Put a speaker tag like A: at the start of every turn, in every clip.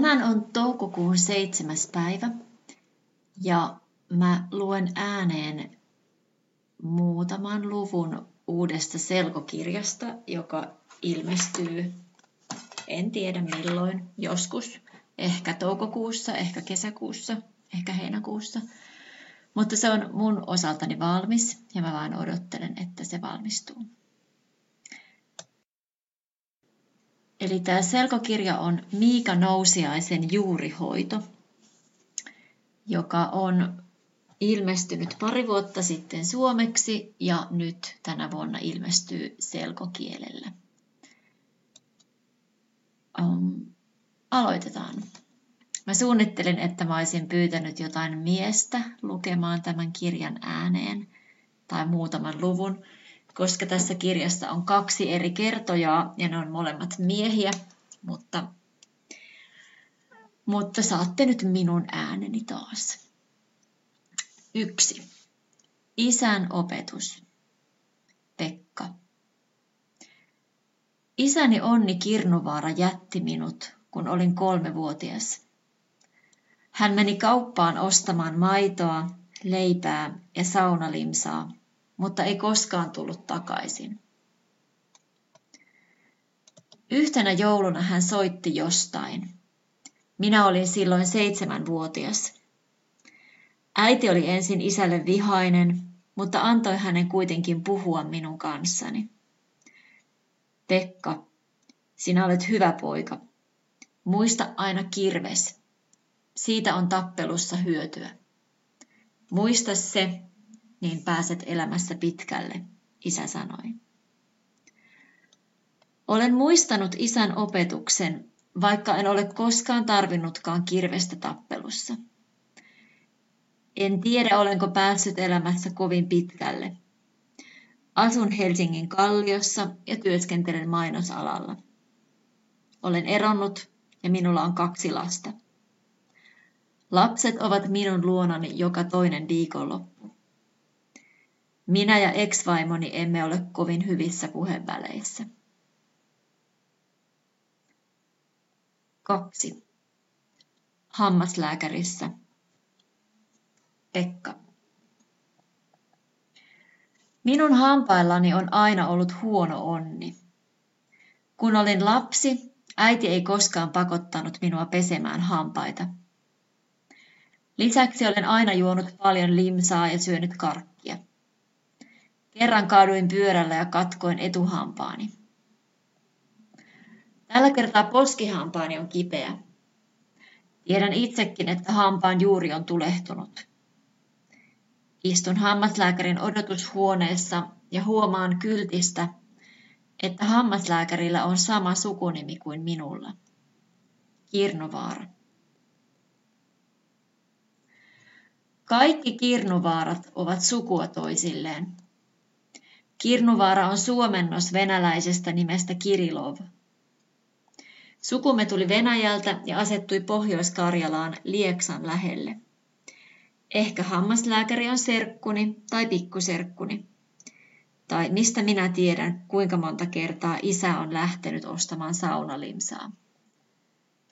A: Tänään on toukokuun seitsemäs päivä ja mä luen ääneen muutaman luvun uudesta selkokirjasta, joka ilmestyy en tiedä milloin, joskus, ehkä toukokuussa, ehkä kesäkuussa, ehkä heinäkuussa. Mutta se on mun osaltani valmis ja mä vaan odottelen, että se valmistuu. Eli tämä selkokirja on Miika Nousiaisen juurihoito, joka on ilmestynyt pari vuotta sitten suomeksi ja nyt tänä vuonna ilmestyy selkokielellä. Um, aloitetaan. Mä suunnittelin, että mä olisin pyytänyt jotain miestä lukemaan tämän kirjan ääneen tai muutaman luvun, koska tässä kirjassa on kaksi eri kertojaa ja ne on molemmat miehiä, mutta, mutta saatte nyt minun ääneni taas. Yksi. Isän opetus. Pekka. Isäni Onni Kirnuvaara jätti minut, kun olin kolmevuotias. Hän meni kauppaan ostamaan maitoa, leipää ja saunalimsaa mutta ei koskaan tullut takaisin. Yhtenä jouluna hän soitti jostain. Minä olin silloin seitsemänvuotias. Äiti oli ensin isälle vihainen, mutta antoi hänen kuitenkin puhua minun kanssani. Pekka, sinä olet hyvä poika. Muista aina kirves. Siitä on tappelussa hyötyä. Muista se, niin pääset elämässä pitkälle, isä sanoi. Olen muistanut isän opetuksen, vaikka en ole koskaan tarvinnutkaan kirvestä tappelussa. En tiedä, olenko päässyt elämässä kovin pitkälle. Asun Helsingin kalliossa ja työskentelen mainosalalla. Olen eronnut ja minulla on kaksi lasta. Lapset ovat minun luonani joka toinen viikonloppu. Minä ja ex-vaimoni emme ole kovin hyvissä puheväleissä. Kaksi. Hammaslääkärissä. Pekka. Minun hampaillani on aina ollut huono onni. Kun olin lapsi, äiti ei koskaan pakottanut minua pesemään hampaita. Lisäksi olen aina juonut paljon limsaa ja syönyt karkkia. Kerran kaaduin pyörällä ja katkoin etuhampaani. Tällä kertaa poskihampaani on kipeä. Tiedän itsekin, että hampaan juuri on tulehtunut. Istun hammaslääkärin odotushuoneessa ja huomaan kyltistä, että hammaslääkärillä on sama sukunimi kuin minulla. Kirnovaara. Kaikki kirnuvaarat ovat sukua toisilleen. Kirnuvaara on suomennos venäläisestä nimestä Kirilov. Sukumme tuli Venäjältä ja asettui Pohjois-Karjalaan Lieksan lähelle. Ehkä hammaslääkäri on serkkuni tai pikkuserkkuni. Tai mistä minä tiedän, kuinka monta kertaa isä on lähtenyt ostamaan saunalimsaa.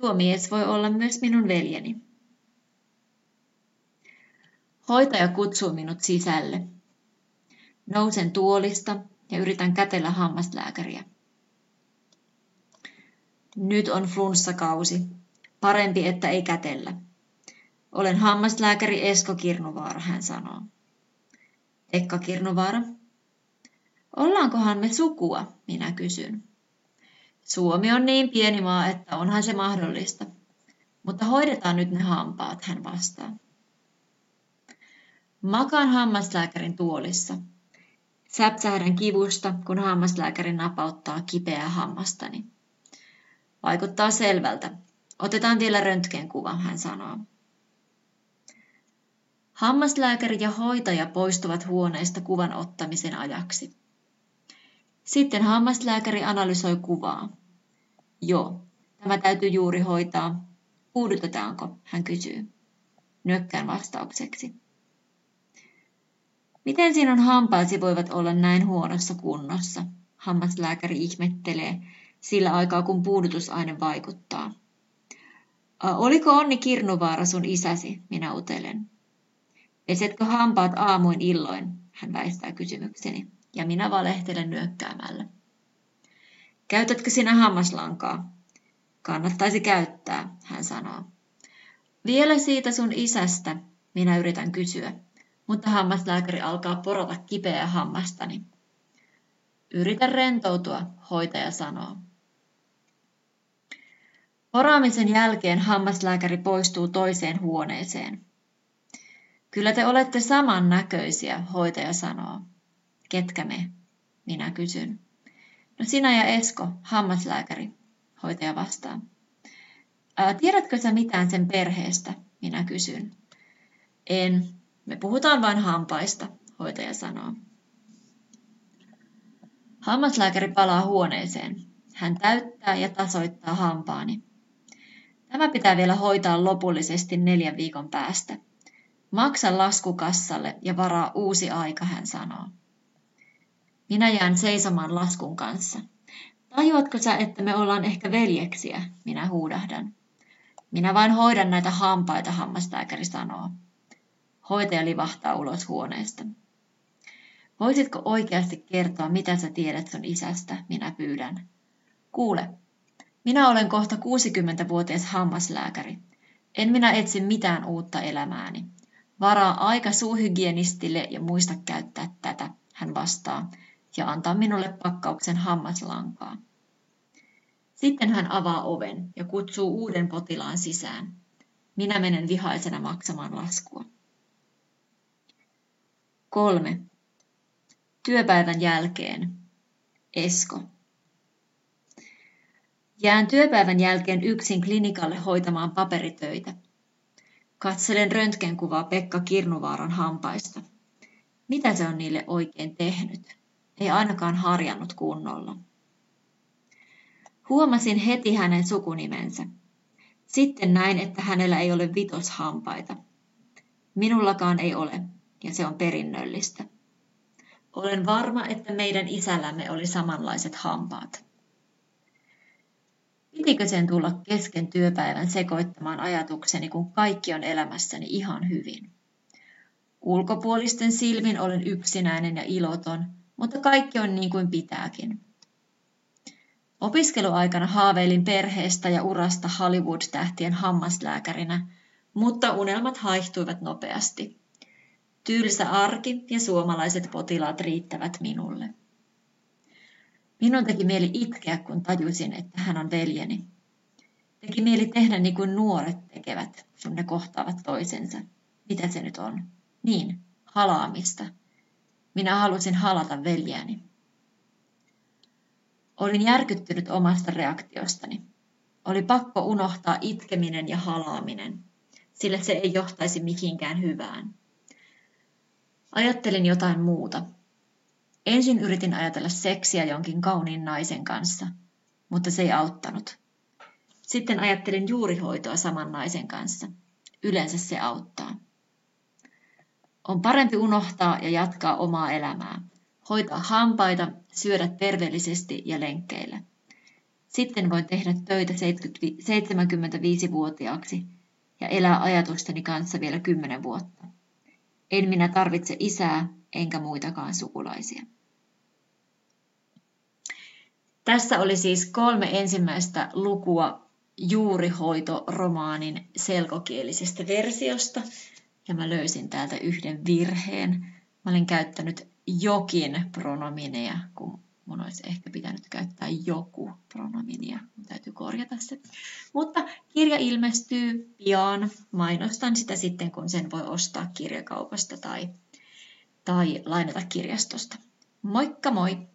A: Tuo mies voi olla myös minun veljeni. Hoitaja kutsuu minut sisälle. Nousen tuolista ja yritän kätellä hammaslääkäriä. Nyt on flunssakausi. Parempi, että ei kätellä. Olen hammaslääkäri Esko Kirnuvaara, hän sanoo. Ekka Kirnuvaara. Ollaankohan me sukua, minä kysyn. Suomi on niin pieni maa, että onhan se mahdollista. Mutta hoidetaan nyt ne hampaat, hän vastaa. Makaan hammaslääkärin tuolissa. Säpsähdän kivusta, kun hammaslääkäri napauttaa kipeää hammastani. Vaikuttaa selvältä. Otetaan vielä röntgenkuva, hän sanoo. Hammaslääkäri ja hoitaja poistuvat huoneesta kuvan ottamisen ajaksi. Sitten hammaslääkäri analysoi kuvaa. Joo, tämä täytyy juuri hoitaa. Puudutetaanko, hän kysyy. Nyökkään vastaukseksi. Miten sinun hampaasi voivat olla näin huonossa kunnossa? Hammaslääkäri ihmettelee, sillä aikaa kun puudutusaine vaikuttaa. Oliko Onni Kirnuvaara sun isäsi, minä utelen. Pesetkö hampaat aamuin illoin, hän väistää kysymykseni, ja minä valehtelen nyökkäämällä. Käytätkö sinä hammaslankaa? Kannattaisi käyttää, hän sanoo. Vielä siitä sun isästä, minä yritän kysyä, mutta hammaslääkäri alkaa porata kipeää hammastani. Yritä rentoutua, hoitaja sanoo. Poraamisen jälkeen hammaslääkäri poistuu toiseen huoneeseen. Kyllä te olette saman näköisiä, hoitaja sanoo. Ketkä me? Minä kysyn. No sinä ja Esko, hammaslääkäri, hoitaja vastaa. Ää, tiedätkö sä mitään sen perheestä? Minä kysyn. En. Me puhutaan vain hampaista, hoitaja sanoo. Hammaslääkäri palaa huoneeseen. Hän täyttää ja tasoittaa hampaani. Tämä pitää vielä hoitaa lopullisesti neljän viikon päästä. Maksa laskukassalle ja varaa uusi aika, hän sanoo. Minä jään seisomaan laskun kanssa. Tajuatko sä, että me ollaan ehkä veljeksiä, minä huudahdan. Minä vain hoidan näitä hampaita, hammaslääkäri sanoo. Hoitaja livahtaa ulos huoneesta. Voisitko oikeasti kertoa, mitä sä tiedät sun isästä, minä pyydän. Kuule, minä olen kohta 60-vuotias hammaslääkäri. En minä etsi mitään uutta elämääni. Varaa aika suuhygienistille ja muista käyttää tätä, hän vastaa, ja antaa minulle pakkauksen hammaslankaa. Sitten hän avaa oven ja kutsuu uuden potilaan sisään. Minä menen vihaisena maksamaan laskua. Kolme. Työpäivän jälkeen. Esko. Jään työpäivän jälkeen yksin klinikalle hoitamaan paperitöitä. Katselen röntgenkuvaa Pekka Kirnuvaaran hampaista. Mitä se on niille oikein tehnyt? Ei ainakaan harjannut kunnolla. Huomasin heti hänen sukunimensä. Sitten näin, että hänellä ei ole vitoshampaita. Minullakaan ei ole, ja se on perinnöllistä. Olen varma, että meidän isällämme oli samanlaiset hampaat. Pitikö sen tulla kesken työpäivän sekoittamaan ajatukseni, kun kaikki on elämässäni ihan hyvin? Ulkopuolisten silmin olen yksinäinen ja iloton, mutta kaikki on niin kuin pitääkin. Opiskeluaikana haaveilin perheestä ja urasta Hollywood-tähtien hammaslääkärinä, mutta unelmat haihtuivat nopeasti. Tylsä arki ja suomalaiset potilaat riittävät minulle. Minun teki mieli itkeä, kun tajusin, että hän on veljeni. Teki mieli tehdä niin kuin nuoret tekevät, kun ne kohtaavat toisensa. Mitä se nyt on? Niin, halaamista. Minä halusin halata veljääni. Olin järkyttynyt omasta reaktiostani. Oli pakko unohtaa itkeminen ja halaaminen, sillä se ei johtaisi mihinkään hyvään. Ajattelin jotain muuta. Ensin yritin ajatella seksiä jonkin kauniin naisen kanssa, mutta se ei auttanut. Sitten ajattelin juurihoitoa saman naisen kanssa. Yleensä se auttaa. On parempi unohtaa ja jatkaa omaa elämää. Hoitaa hampaita, syödä terveellisesti ja lenkkeillä. Sitten voin tehdä töitä 75-vuotiaaksi ja elää ajatusteni kanssa vielä 10 vuotta. En minä tarvitse isää enkä muitakaan sukulaisia. Tässä oli siis kolme ensimmäistä lukua juurihoitoromaanin selkokielisestä versiosta. Ja mä löysin täältä yhden virheen. Mä olin käyttänyt jokin pronomineja, kun mun olisi ehkä pitänyt käyttää joku pronominia. Mun täytyy korjata se. Mutta kirja ilmestyy pian. Mainostan sitä sitten, kun sen voi ostaa kirjakaupasta tai, tai lainata kirjastosta. Moikka moi!